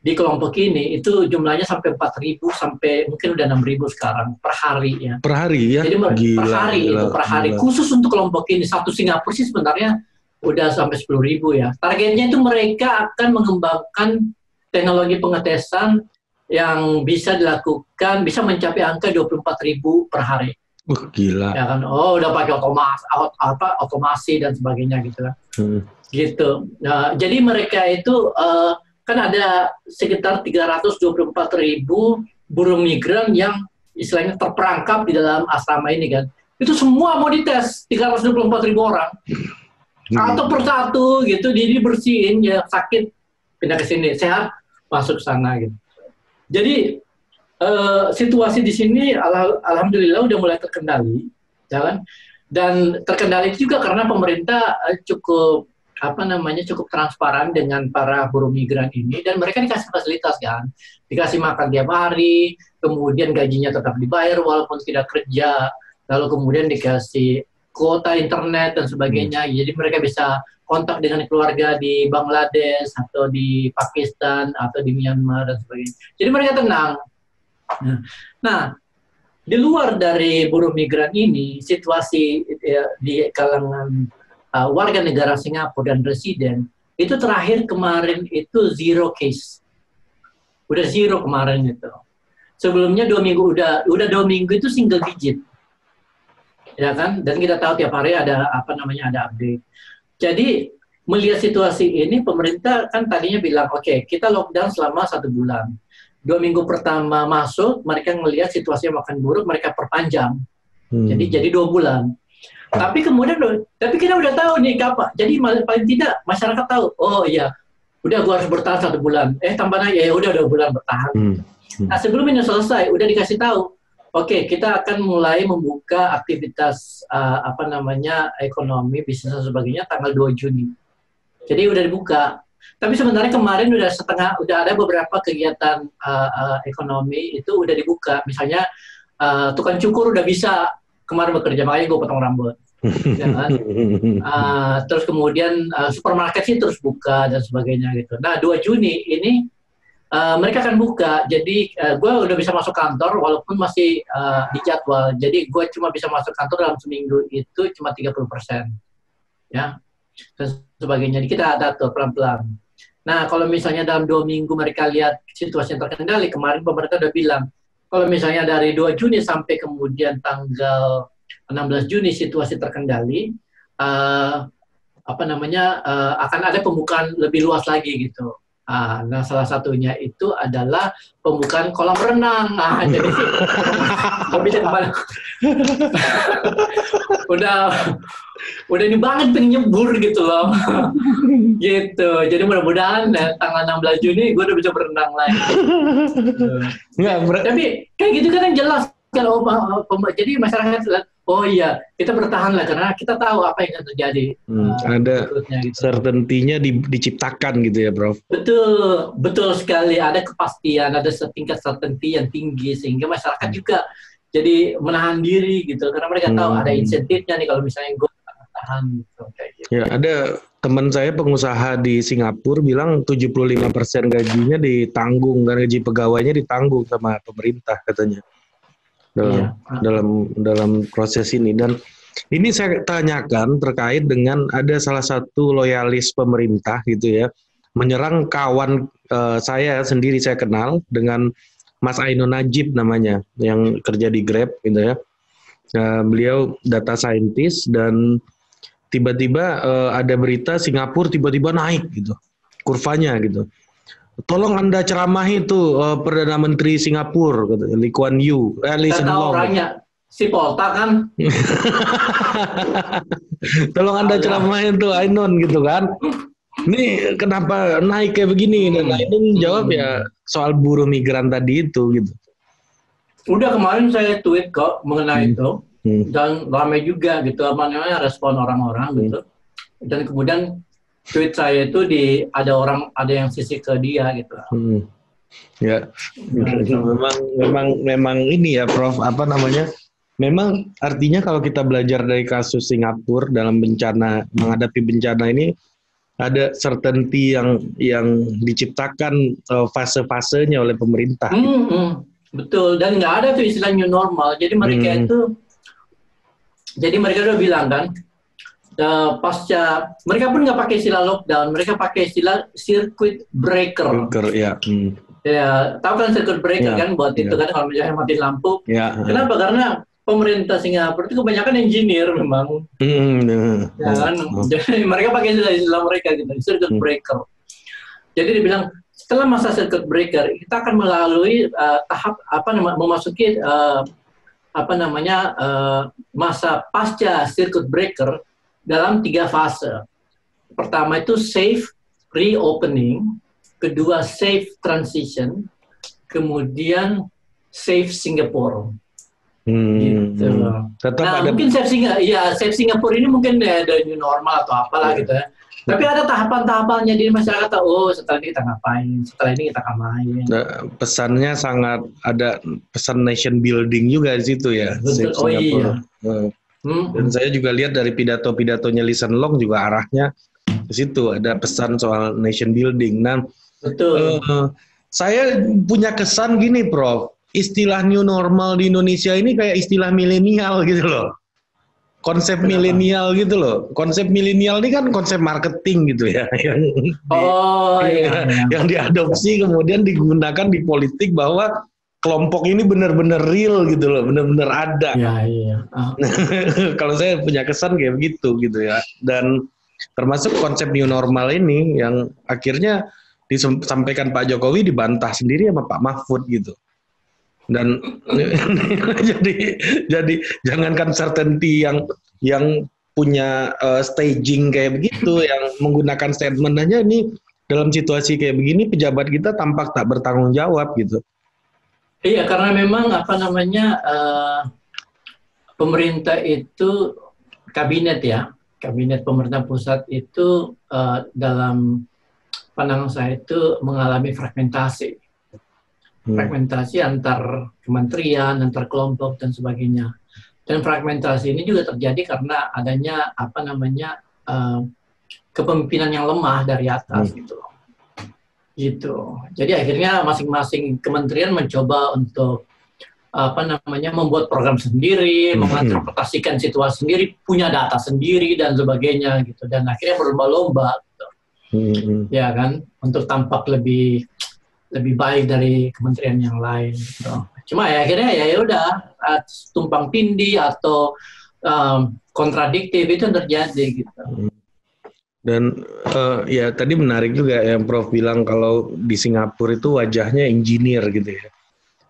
di kelompok ini itu jumlahnya sampai 4.000 sampai mungkin udah 6.000 sekarang per hari ya. Per hari ya. Jadi gila, per hari gila, itu per hari gila. khusus untuk kelompok ini satu Singapura sih sebenarnya udah sampai 10.000 ya. Targetnya itu mereka akan mengembangkan teknologi pengetesan yang bisa dilakukan bisa mencapai angka 24.000 per hari. Uh, gila. Ya kan, oh udah pakai otomas, apa otomasi dan sebagainya gitu kan. Hmm. Gitu. Nah, jadi mereka itu uh, kan ada sekitar 324 ribu buruh migran yang istilahnya terperangkap di dalam asrama ini kan. Itu semua mau dites 324 ribu orang. Hmm. Atau persatu gitu, jadi bersihin ya sakit pindah ke sini, sehat masuk sana gitu. Jadi uh, situasi di sini al alhamdulillah udah mulai terkendali, ya kan? Dan terkendali juga karena pemerintah uh, cukup apa namanya cukup transparan dengan para buruh migran ini dan mereka dikasih fasilitas kan, dikasih makan tiap hari, kemudian gajinya tetap dibayar walaupun tidak kerja, lalu kemudian dikasih kuota internet dan sebagainya, hmm. jadi mereka bisa kontak dengan keluarga di Bangladesh atau di Pakistan atau di Myanmar dan sebagainya. Jadi mereka tenang, Nah, nah, di luar dari buruh migran ini, situasi ya, di kalangan uh, warga negara Singapura dan residen itu terakhir kemarin itu zero case, udah zero kemarin itu. Sebelumnya dua minggu udah udah dua minggu itu single digit, ya kan? Dan kita tahu tiap hari ada apa namanya ada update. Jadi melihat situasi ini, pemerintah kan tadinya bilang oke okay, kita lockdown selama satu bulan dua minggu pertama masuk mereka melihat situasinya makan buruk mereka perpanjang hmm. jadi jadi dua bulan tapi kemudian tapi kita udah tahu nih kapan jadi paling tidak masyarakat tahu oh iya udah gua harus bertahan satu bulan eh tambahnya ya udah dua bulan bertahan hmm. Hmm. nah sebelum ini selesai udah dikasih tahu Oke, kita akan mulai membuka aktivitas uh, apa namanya ekonomi, bisnis dan sebagainya tanggal 2 Juni. Jadi udah dibuka. Tapi sebenarnya kemarin udah setengah, udah ada beberapa kegiatan uh, uh, ekonomi itu udah dibuka. Misalnya uh, tukang cukur udah bisa kemarin bekerja, makanya gue potong rambut. ya uh, terus kemudian uh, supermarket sih terus buka dan sebagainya gitu. Nah 2 Juni ini uh, mereka akan buka. Jadi uh, gue udah bisa masuk kantor walaupun masih uh, di jadwal. Jadi gue cuma bisa masuk kantor dalam seminggu itu cuma 30 persen, ya dan sebagainya. Jadi kita ada pelan-pelan. Nah kalau misalnya dalam dua minggu mereka lihat situasi yang terkendali, kemarin pemerintah udah bilang kalau misalnya dari 2 Juni sampai kemudian tanggal 16 Juni situasi terkendali, uh, apa namanya uh, akan ada pembukaan lebih luas lagi gitu. Ah, nah, salah satunya itu adalah pembukaan kolam renang. Nah, jadi ke mana? udah, udah ini banget pengen nyebur gitu loh. gitu. Jadi mudah-mudahan ya, tanggal 16 Juni gue udah bisa berenang lagi. Nggak, Tapi kayak gitu kan yang jelas kalau jadi masyarakat oh iya kita bertahan lah karena kita tahu apa yang akan terjadi. Hmm, uh, ada gitu. certainty-nya di, diciptakan gitu ya, Prof. Betul, betul sekali. Ada kepastian, ada setingkat certainty yang tinggi sehingga masyarakat hmm. juga jadi menahan diri gitu karena mereka hmm. tahu ada insentifnya nih kalau misalnya gue tahan gitu kayak gitu. Ya, ada teman saya pengusaha di Singapura bilang 75% gajinya ditanggung karena gaji pegawainya ditanggung sama pemerintah katanya dalam iya. dalam dalam proses ini dan ini saya tanyakan terkait dengan ada salah satu loyalis pemerintah gitu ya menyerang kawan uh, saya sendiri saya kenal dengan Mas Aino Najib namanya yang kerja di Grab gitu ya. Uh, beliau data scientist dan tiba-tiba uh, ada berita Singapura tiba-tiba naik gitu kurvanya gitu. Tolong Anda ceramahi itu uh, Perdana Menteri Singapura, kata Lee Kuan Yew. Eh, Lee Hsien orangnya si Polta kan. Tolong Anda ceramahi itu Ainon gitu kan. Ini kenapa naik kayak begini? Dan hmm. Ainon jawab ya soal buruh migran tadi itu gitu. Udah kemarin saya tweet kok mengenai hmm. itu. Hmm. Dan ramai juga gitu apa namanya respon orang-orang gitu. Hmm. Dan kemudian tweet saya itu di ada orang ada yang sisi ke dia gitu. Hmm. Ya, memang memang memang ini ya, Prof. Apa namanya? Memang artinya kalau kita belajar dari kasus Singapura dalam bencana menghadapi bencana ini ada certainty yang yang diciptakan uh, fase-fasenya oleh pemerintah. Hmm, hmm. Betul dan nggak ada tuh istilah new normal. Jadi mereka hmm. itu jadi mereka udah bilang kan uh, pasca mereka pun nggak pakai istilah lockdown, mereka pakai istilah circuit breaker. Breaker, ya. Hmm. Ya, tahu kan circuit breaker ya, kan buat ya. itu kan kalau misalnya mati lampu. Ya, Kenapa? Karena pemerintah Singapura itu kebanyakan engineer memang. Hmm, ya kan? Hmm. Jadi mereka pakai istilah, istilah mereka gitu, circuit hmm. breaker. Jadi dibilang setelah masa circuit breaker kita akan melalui uh, tahap apa namanya memasuki uh, apa namanya uh, masa pasca circuit breaker dalam tiga fase. Pertama itu safe reopening, kedua safe transition, kemudian safe Singapore. Hmm, gitu. Tetap nah, ada... mungkin safe Singapura, ya safe Singapura ini mungkin ya ada new normal atau apalah yeah. gitu ya. Tapi ada tahapan-tahapannya di masyarakat. Oh, setelah ini kita ngapain? Setelah ini kita ngapain? Nah, pesannya sangat ada pesan nation building juga di situ ya. Betul. Oh iya. Hmm. Hmm. Dan saya juga lihat dari pidato-pidatonya Lisan Long juga arahnya ke situ ada pesan soal nation building. Nah, betul. Uh, saya punya kesan gini, Prof. Istilah new normal di Indonesia ini kayak istilah milenial gitu loh. Konsep milenial gitu loh. Konsep milenial ini kan konsep marketing gitu ya yang oh, di, iya. yang diadopsi kemudian digunakan di politik bahwa kelompok ini benar-benar real gitu loh, benar-benar ada. Iya, iya. Oh. Kalau saya punya kesan kayak begitu gitu ya. Dan termasuk konsep new normal ini yang akhirnya disampaikan Pak Jokowi dibantah sendiri sama Pak Mahfud gitu. Dan jadi jadi jangankan certainty yang yang punya uh, staging kayak begitu yang menggunakan statement aja ini dalam situasi kayak begini pejabat kita tampak tak bertanggung jawab gitu. Iya, karena memang apa namanya uh, pemerintah itu kabinet ya, kabinet pemerintah pusat itu uh, dalam pandangan saya itu mengalami fragmentasi, hmm. fragmentasi antar kementerian, antar kelompok dan sebagainya. Dan fragmentasi ini juga terjadi karena adanya apa namanya uh, kepemimpinan yang lemah dari atas hmm. gitu gitu. Jadi akhirnya masing-masing kementerian mencoba untuk apa namanya membuat program sendiri, hmm. menginterpretasikan situasi sendiri, punya data sendiri dan sebagainya gitu. Dan akhirnya berlomba-lomba gitu. Hmm. Ya kan untuk tampak lebih lebih baik dari kementerian yang lain gitu. Cuma ya akhirnya ya ya udah tumpang tindih atau um, kontradiktif itu terjadi gitu. Hmm. Dan uh, ya tadi menarik juga yang Prof bilang kalau di Singapura itu wajahnya engineer gitu ya.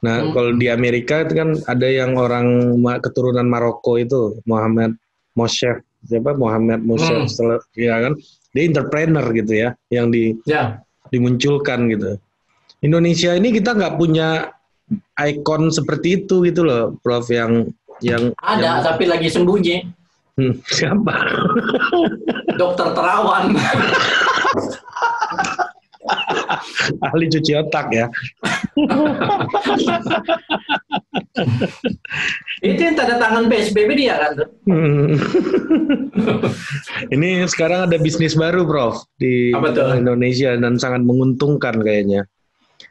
Nah hmm. kalau di Amerika itu kan ada yang orang keturunan Maroko itu Muhammad Moshe siapa Muhammad Moshe hmm. ya kan dia entrepreneur gitu ya yang di ya. dimunculkan gitu. Indonesia ini kita nggak punya ikon seperti itu gitu loh, Prof yang yang ada yang, tapi lagi sembunyi. Hmm, siapa? Dokter Terawan. Ahli cuci otak ya. Itu yang tanda tangan PSBB dia kan? Hmm. Ini sekarang ada bisnis baru, Prof, di Indonesia dan sangat menguntungkan kayaknya.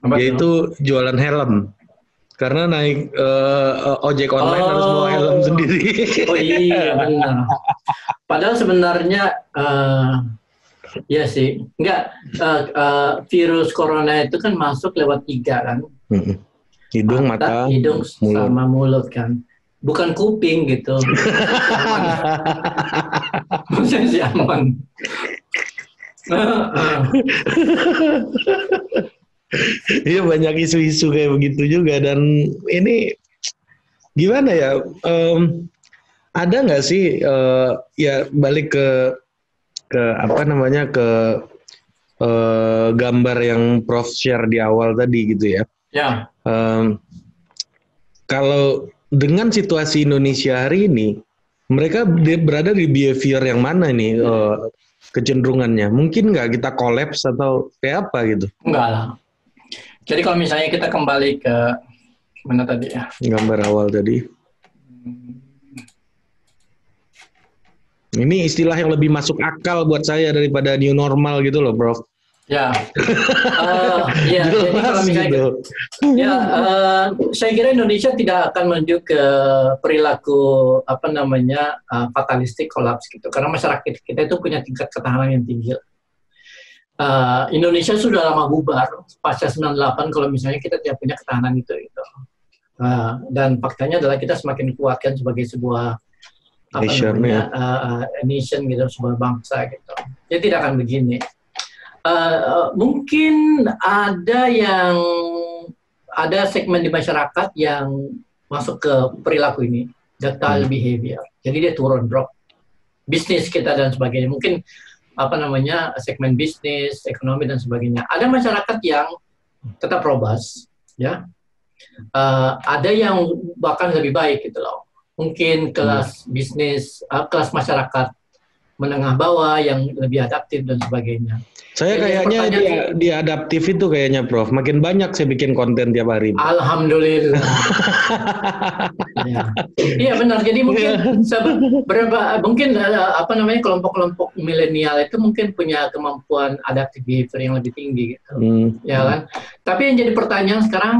Apa Yaitu jualan helm karena naik uh, ojek online oh. harus bawa helm oh. sendiri. Oh iya benar. Padahal sebenarnya uh, ya sih, enggak uh, uh, virus corona itu kan masuk lewat tiga kan. Hmm. Hidung, mata, mata hidung mulut. sama mulut kan. Bukan kuping gitu. Maksudnya sih aman. Iya banyak isu-isu kayak begitu juga dan ini gimana ya? Um, ada nggak sih uh, ya balik ke ke apa namanya ke uh, gambar yang Prof share di awal tadi gitu ya? Ya. Um, kalau dengan situasi Indonesia hari ini, mereka berada di behavior yang mana nih uh, kecenderungannya? Mungkin nggak kita kolaps atau kayak apa gitu? Enggak lah jadi kalau misalnya kita kembali ke mana tadi ya? Gambar awal tadi. Ini istilah yang lebih masuk akal buat saya daripada new normal gitu loh, Prof. Ya, uh, ya. jadi kalau misalnya, gitu. ya, uh, saya kira Indonesia tidak akan menuju ke perilaku apa namanya uh, fatalistik kolaps gitu, karena masyarakat kita itu punya tingkat ketahanan yang tinggi uh, Indonesia sudah lama bubar pasca 98 kalau misalnya kita tidak punya ketahanan itu gitu. Uh, dan faktanya adalah kita semakin kuatkan sebagai sebuah apa nation, namanya uh, uh, nation gitu sebuah bangsa gitu. Jadi tidak akan begini. Uh, uh, mungkin ada yang ada segmen di masyarakat yang masuk ke perilaku ini, data hmm. behavior. Jadi dia turun drop bisnis kita dan sebagainya. Mungkin apa namanya segmen bisnis, ekonomi dan sebagainya. Ada masyarakat yang tetap robust, ya. Uh, ada yang bahkan lebih baik gitu loh. Mungkin kelas hmm. bisnis, uh, kelas masyarakat menengah bawah yang lebih adaptif dan sebagainya. Saya Jadi kayaknya dia, dia adaptif itu kayaknya Prof. Makin banyak saya bikin konten tiap hari. Alhamdulillah. ya. Iya benar. Jadi mungkin berapa mungkin eh, apa namanya kelompok-kelompok milenial itu mungkin punya kemampuan adaptif behavior yang lebih tinggi gitu. Hmm. Ya kan? Tapi yang jadi pertanyaan sekarang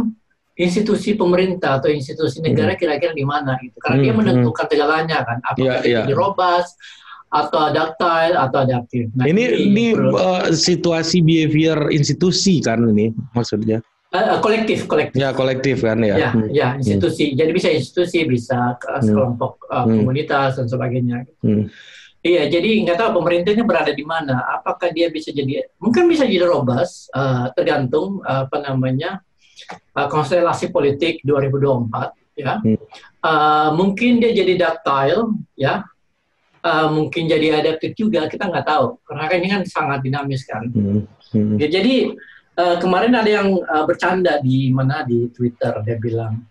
institusi pemerintah atau institusi negara hmm. kira-kira di mana gitu. Karena hmm. dia menentukan segalanya kan. Apakah ya, dia ya. robust atau adaptile atau adaptif. Nah, ini ini, uh, situasi behavior institusi kan ini maksudnya. Uh, kolektif, kolektif. Ya kolektif kan ya. Ya, hmm. ya institusi. Hmm. Jadi bisa institusi, bisa hmm. kelompok uh, hmm. komunitas dan sebagainya. Hmm. Iya, jadi nggak tahu pemerintahnya berada di mana. Apakah dia bisa jadi, mungkin bisa jadi robust, uh, tergantung uh, apa namanya uh, konstelasi politik 2024. Ya, hmm. uh, mungkin dia jadi ductile, ya, uh, mungkin jadi adaptif juga kita nggak tahu karena kan ini kan sangat dinamis kan. Hmm. Hmm. Ya, jadi uh, kemarin ada yang uh, bercanda di mana di Twitter dia bilang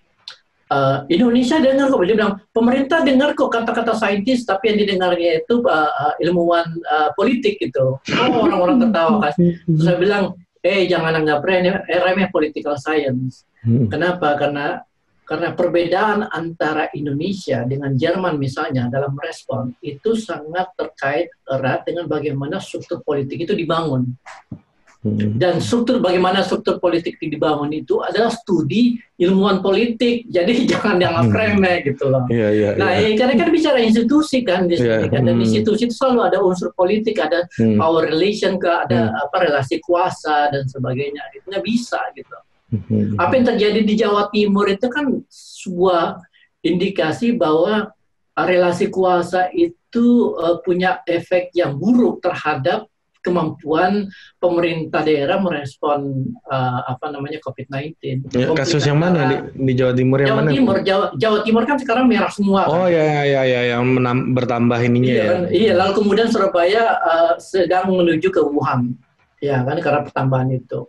uh, Indonesia dengar kok dia bilang pemerintah dengar kok kata-kata saintis tapi yang didengarnya itu uh, uh, ilmuwan uh, politik gitu. Oh orang-orang tertawa kan. Terus saya bilang eh jangan anggap remeh, remeh political science. Hmm. Kenapa? Karena karena perbedaan antara Indonesia dengan Jerman misalnya dalam respon itu sangat terkait erat dengan bagaimana struktur politik itu dibangun. Hmm. Dan struktur bagaimana struktur politik dibangun itu adalah studi ilmuwan politik. Jadi jangan dianggap hmm. remeh gitu loh. Yeah, yeah, nah, yeah. karena kan bicara institusi kan di sini yeah. kan dan hmm. institusi itu selalu ada unsur politik, ada hmm. power relation, ke ada hmm. apa relasi kuasa dan sebagainya. Itu nggak bisa gitu. Hmm. Apa yang terjadi di Jawa Timur itu kan sebuah indikasi bahwa relasi kuasa itu uh, punya efek yang buruk terhadap kemampuan pemerintah daerah merespon uh, apa namanya COVID-19. Ya, kasus yang mana di, di Jawa Timur yang Jawa mana? Timur, Jawa, Jawa Timur kan sekarang merah semua. Oh kan? ya ya ya yang menam, bertambah ininya iya, ya. Kan? Iya, lalu kemudian Surabaya uh, sedang menuju ke Wuhan. Ya kan karena pertambahan itu.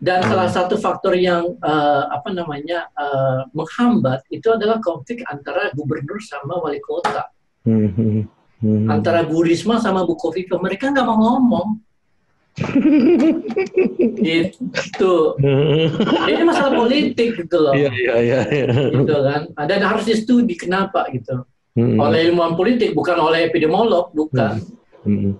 Dan hmm. salah satu faktor yang uh, apa namanya uh, menghambat itu adalah konflik antara gubernur sama wali kota. Hmm. Hmm. hmm. Antara Bu Risma sama Bu Kofifa mereka nggak mau ngomong. itu ini masalah politik gitu loh. Iya iya iya. Gitu kan. Dan harus studi kenapa gitu. Hmm. Oleh ilmuwan politik bukan oleh epidemiolog bukan. Hmm. Hmm.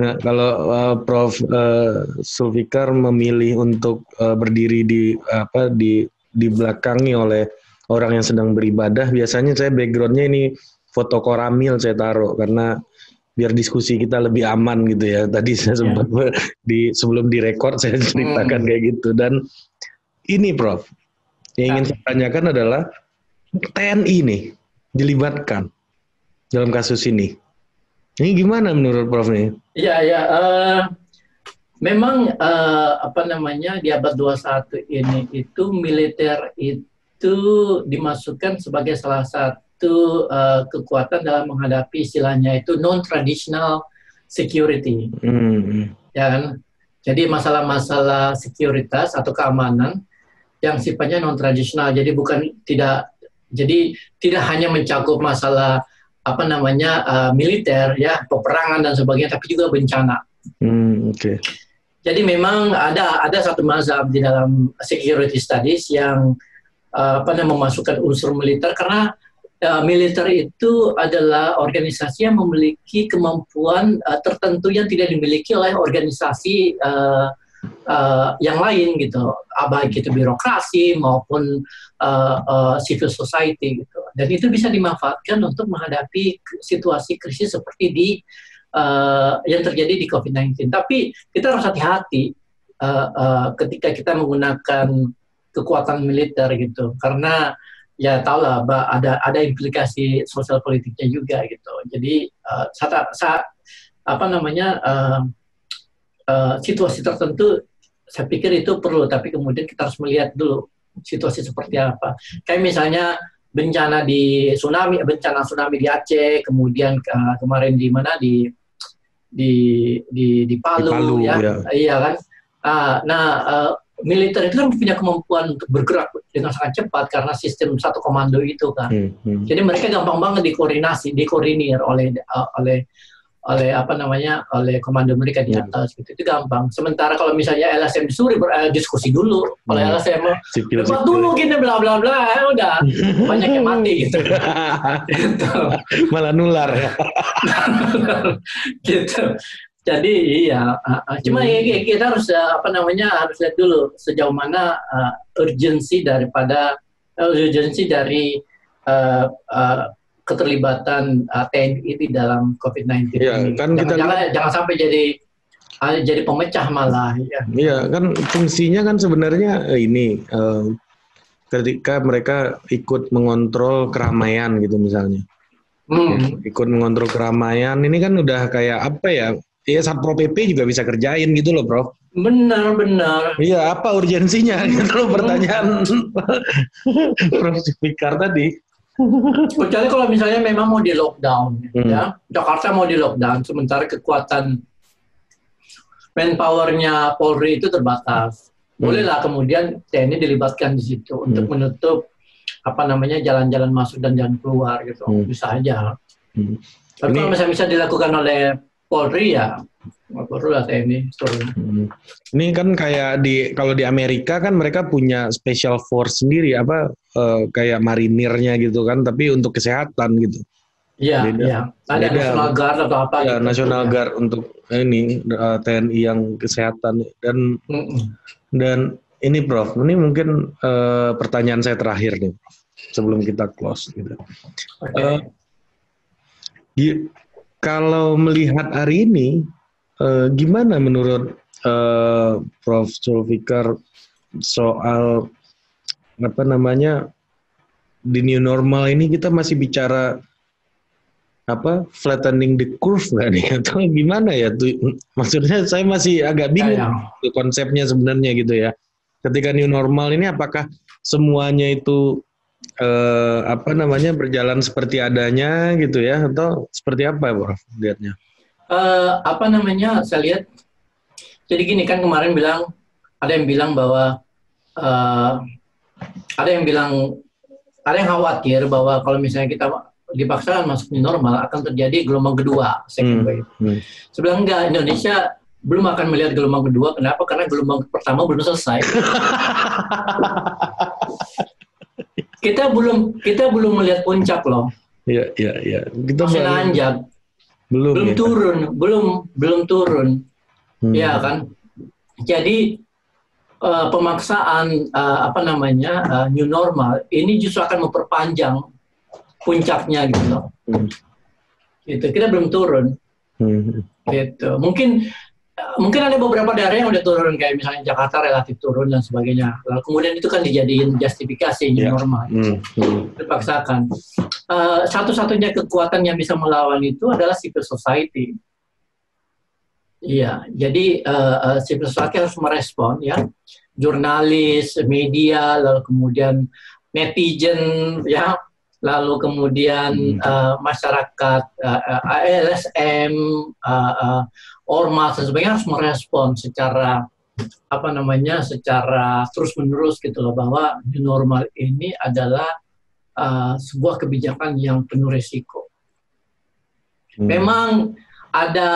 Nah, kalau uh, Prof uh, Sulfikar memilih untuk uh, berdiri di apa di di belakangi oleh orang yang sedang beribadah, biasanya saya backgroundnya ini foto koramil saya taruh karena biar diskusi kita lebih aman gitu ya. Tadi saya ya. sempat yeah. di sebelum direkord saya ceritakan hmm. kayak gitu dan ini Prof yang ingin saya tanyakan adalah TNI nih dilibatkan dalam kasus ini. Ini gimana menurut Prof nih? Iya, ya. Uh, memang uh, apa namanya di abad 21 ini itu militer itu dimasukkan sebagai salah satu uh, kekuatan dalam menghadapi istilahnya itu non traditional security. Hmm. Ya kan? Jadi masalah-masalah sekuritas atau keamanan yang sifatnya non tradisional. Jadi bukan tidak jadi tidak hanya mencakup masalah apa namanya uh, militer ya peperangan dan sebagainya tapi juga bencana. Hmm, Oke. Okay. Jadi memang ada ada satu mazhab di dalam security studies yang uh, apa namanya memasukkan unsur militer karena uh, militer itu adalah organisasi yang memiliki kemampuan uh, tertentu yang tidak dimiliki oleh organisasi uh, uh, yang lain gitu, baik itu birokrasi maupun uh, uh, civil society gitu. Dan itu bisa dimanfaatkan untuk menghadapi situasi krisis seperti di uh, yang terjadi di COVID-19. Tapi kita harus hati-hati uh, uh, ketika kita menggunakan kekuatan militer gitu, karena ya tau lah ada ada implikasi sosial politiknya juga gitu. Jadi uh, saat, saat apa namanya uh, uh, situasi tertentu saya pikir itu perlu tapi kemudian kita harus melihat dulu situasi seperti apa kayak misalnya bencana di tsunami bencana tsunami di Aceh kemudian uh, kemarin di mana di di di di Palu, di Palu ya. ya iya kan uh, nah uh, militer itu kan punya kemampuan untuk bergerak dengan sangat cepat karena sistem satu komando itu kan. Hmm, hmm. Jadi mereka gampang banget dikoordinasi, dikoordinir oleh uh, oleh oleh apa namanya oleh komando mereka di hmm. atas gitu itu gampang sementara kalau misalnya LSM disuruh ber, uh, diskusi dulu kalau hmm. LSM debat dulu gini bla bla bla ya udah banyak yang mati gitu, gitu. malah nular ya gitu jadi iya uh, uh, cuma hmm. ya, kita harus uh, apa namanya harus lihat dulu sejauh mana uh, urgensi daripada uh, urgensi dari uh, uh, keterlibatan uh, TNI di dalam COVID-19 ya, ini. Kan jangan, kita jangan, jangan sampai jadi uh, jadi pemecah malah. Ya. Iya kan fungsinya kan sebenarnya uh, ini uh, ketika mereka ikut mengontrol keramaian gitu misalnya. Hmm. Ya, ikut mengontrol keramaian ini kan udah kayak apa ya? Ya Satpol PP juga bisa kerjain gitu loh, Prof. Benar, benar. Iya, apa urgensinya gitu loh pertanyaan Prof. Fikar tadi. Kecuali kalau misalnya memang mau di lockdown, hmm. ya Jakarta mau di lockdown, sementara kekuatan manpowernya Polri itu terbatas. bolehlah kemudian TNI dilibatkan di situ untuk menutup apa namanya jalan-jalan masuk dan jalan keluar gitu Hmm. bisa aja. Hmm. Tapi Ini- kalau misalnya bisa dilakukan oleh Polri ya nggak perlu lah TNI turun. Hmm. Ini kan kayak di kalau di Amerika kan mereka punya special force sendiri apa eh, kayak marinirnya gitu kan tapi untuk kesehatan gitu. Iya, iya. Ada Beda. National Guard atau apa Ya, gitu. National Ya. Guard untuk ini eh, TNI yang kesehatan dan Mm-mm. dan ini Prof, ini mungkin eh, pertanyaan saya terakhir nih Prof, sebelum kita close gitu. Oke. Eh, gi- kalau melihat hari ini, eh, gimana menurut eh, Prof. Sulfikar soal apa namanya di new normal ini kita masih bicara apa flattening the curve nggak nih? Atau gimana ya? Tuh maksudnya saya masih agak bingung Ya, konsepnya sebenarnya gitu ya. Ketika new normal ini apakah semuanya itu eh, apa namanya berjalan seperti adanya gitu ya atau seperti apa Prof lihatnya Eh, apa namanya? Saya lihat. Jadi gini kan kemarin bilang ada yang bilang bahwa eh, ada yang bilang ada yang khawatir bahwa kalau misalnya kita dipaksakan masuk new normal akan terjadi gelombang kedua second Hmm, wave. hmm. Sebenarnya enggak Indonesia belum akan melihat gelombang kedua. Kenapa? Karena gelombang pertama belum selesai. kita belum kita belum melihat puncak loh. Iya, iya, iya. Kita Masih nanjak, belum, belum ya? turun, belum belum turun. Hmm. Ya kan. Jadi eh, pemaksaan eh, apa namanya eh, new normal ini justru akan memperpanjang puncaknya gitu loh. Hmm. Gitu. Kita belum turun. Hmm. gitu mungkin mungkin ada beberapa daerah yang udah turun kayak misalnya Jakarta relatif turun dan sebagainya lalu kemudian itu kan dijadiin justifikasi new Ya. normal Hmm. Hmm. dipaksakan Eh, satu-satunya kekuatan yang bisa melawan itu adalah civil society iya jadi eh, civil society harus merespon ya jurnalis media lalu kemudian netizen ya lalu kemudian eh, masyarakat eh, eh, LSM eh, eh, ormas dan sebagainya harus merespon secara apa namanya secara terus menerus gitu loh bahwa new normal ini adalah uh, sebuah kebijakan yang penuh resiko. Hmm. Memang ada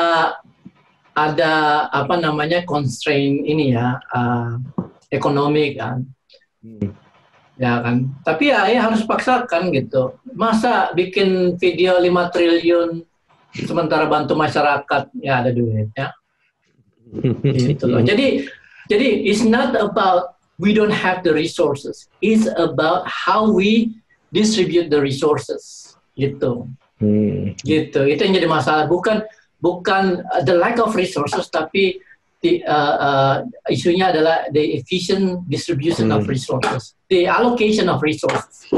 ada apa namanya constraint ini ya uh, ekonomi kan Hmm. ya kan tapi ya, ya harus paksakan gitu masa bikin video 5 triliun sementara bantu masyarakat ya ada duitnya gitu loh. Jadi jadi it's not about we don't have the resources. It's about how we distribute the resources. Gitu. Hmm. Gitu. Itu yang jadi masalah bukan bukan uh, the lack of resources tapi the, uh, uh, isunya adalah the efficient distribution of Hmm. resources. The allocation of resources.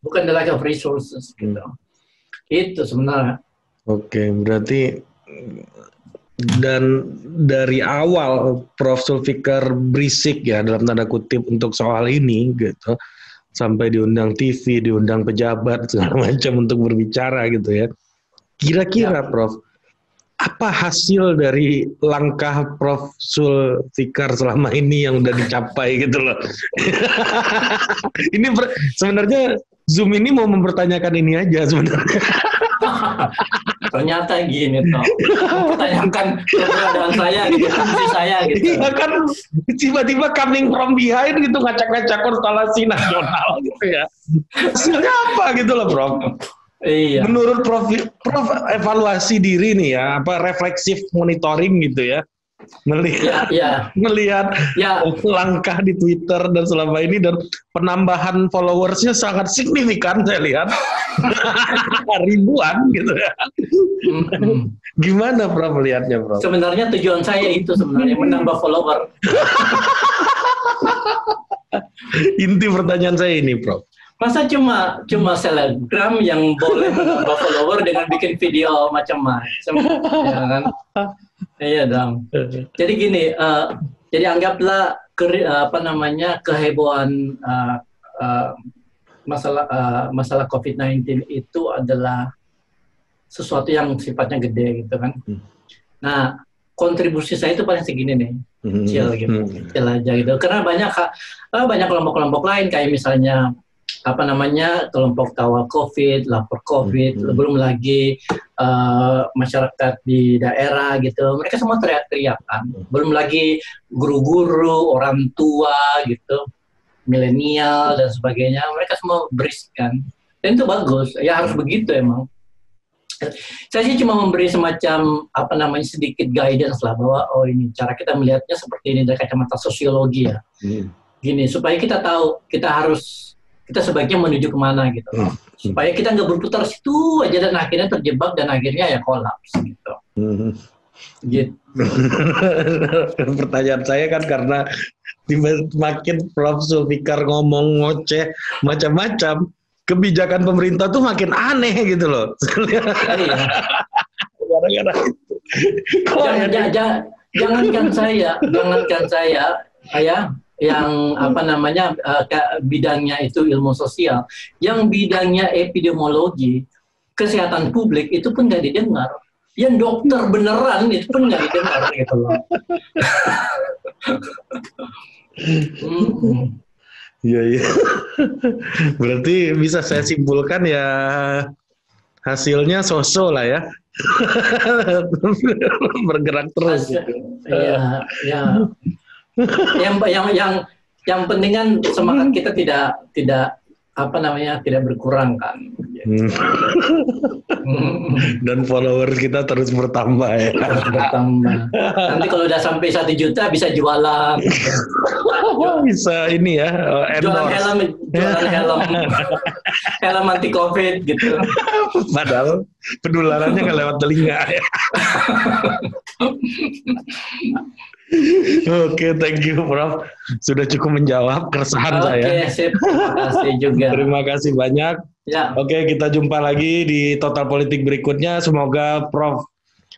Bukan the lack of resources gitu. Itu sebenarnya. Oke, berarti dan dari awal Prof Sulfikar berisik ya dalam tanda kutip untuk soal ini gitu sampai diundang TV, diundang pejabat segala macam untuk berbicara gitu ya. Kira-kira Prof apa hasil dari langkah Prof Sulfikar selama ini yang udah dicapai gitu loh. ini sebenarnya Zoom ini mau mempertanyakan ini aja sebenarnya. Ternyata gini toh. Mempertanyakan keberadaan saya gitu, fungsi saya gitu. Iya kan tiba-tiba coming from behind gitu ngacak-ngacak konstelasi nasional gitu ya. Hasilnya apa gitu loh Prof. Iya. Menurut Prof, Prof evaluasi diri nih ya, apa refleksif monitoring gitu ya. Melihat Ya, melihat ya, langkah di Twitter dan selama ini dan penambahan followersnya sangat signifikan saya lihat ribuan gitu ya. mm, mm. Gimana Prof melihatnya Prof? Sebenarnya tujuan saya itu sebenarnya menambah follower. Inti pertanyaan saya ini Prof. Masa cuma cuma selebgram yang boleh menambah follower dengan bikin video macam-macam, ya kan? Iya dong. Jadi gini, eh, jadi anggaplah keri- apa namanya kehebohan eh, eh, masalah eh, masalah COVID-19 itu adalah sesuatu yang sifatnya gede gitu kan. Hmm. Nah, kontribusi saya itu paling segini nih. kecil gitu, kecil aja gitu. Karena banyak banyak kelompok-kelompok lain kayak misalnya apa namanya kelompok kawal COVID, lapor COVID, hmm. belum lagi uh, masyarakat di daerah gitu, mereka semua teriak-teriak kan. Hmm. Belum lagi guru-guru, orang tua gitu, milenial dan sebagainya, mereka semua berisik kan. Dan itu bagus, ya harus begitu emang. Saya sih cuma memberi semacam apa namanya sedikit guidance lah bahwa oh ini cara kita melihatnya seperti ini dari kacamata sosiologi ya. Hmm. Gini supaya kita tahu kita harus kita sebaiknya menuju ke mana gitu hmm. supaya kita nggak berputar situ aja dan akhirnya terjebak dan akhirnya ya kolaps gitu. Hmm. Gitu. Pertanyaan saya kan karena makin Prof Zulfikar ngomong ngoceh macam-macam, kebijakan pemerintah tuh makin aneh gitu loh. Iya. Gara-gara itu. Jangan, jangan, jangankan saya, jangankan saya, saya yang apa namanya uh, bidangnya itu ilmu sosial, yang bidangnya epidemiologi, kesehatan publik itu pun nggak didengar. Yang dokter beneran itu pun nggak didengar gitu loh. Iya iya. Berarti bisa saya simpulkan ya hasilnya sosok lah ya. Bergerak terus. Iya, iya yang yang yang yang penting kan semangat kita tidak tidak apa namanya tidak berkurang kan. Hmm. Dan follower kita terus bertambah ya. Terus bertambah. Nanti kalau udah sampai satu juta bisa jualan. bisa ini ya. Uh, jualan helm, jualan helm, helm anti covid gitu. Padahal penularannya nggak lewat telinga ya. Oke, okay, thank you Prof. Sudah cukup menjawab keresahan okay, saya. Oke, sip. Terima kasih juga. Terima kasih banyak. Ya. Oke, okay, kita jumpa lagi di Total Politik berikutnya. Semoga Prof.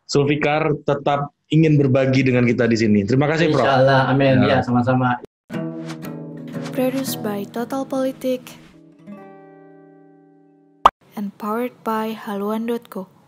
Sulfikar tetap ingin berbagi dengan kita di sini. Terima kasih, Prof. Insyaallah, amin. Ya, sama-sama. Produced by Total Politik and powered by haluan.co.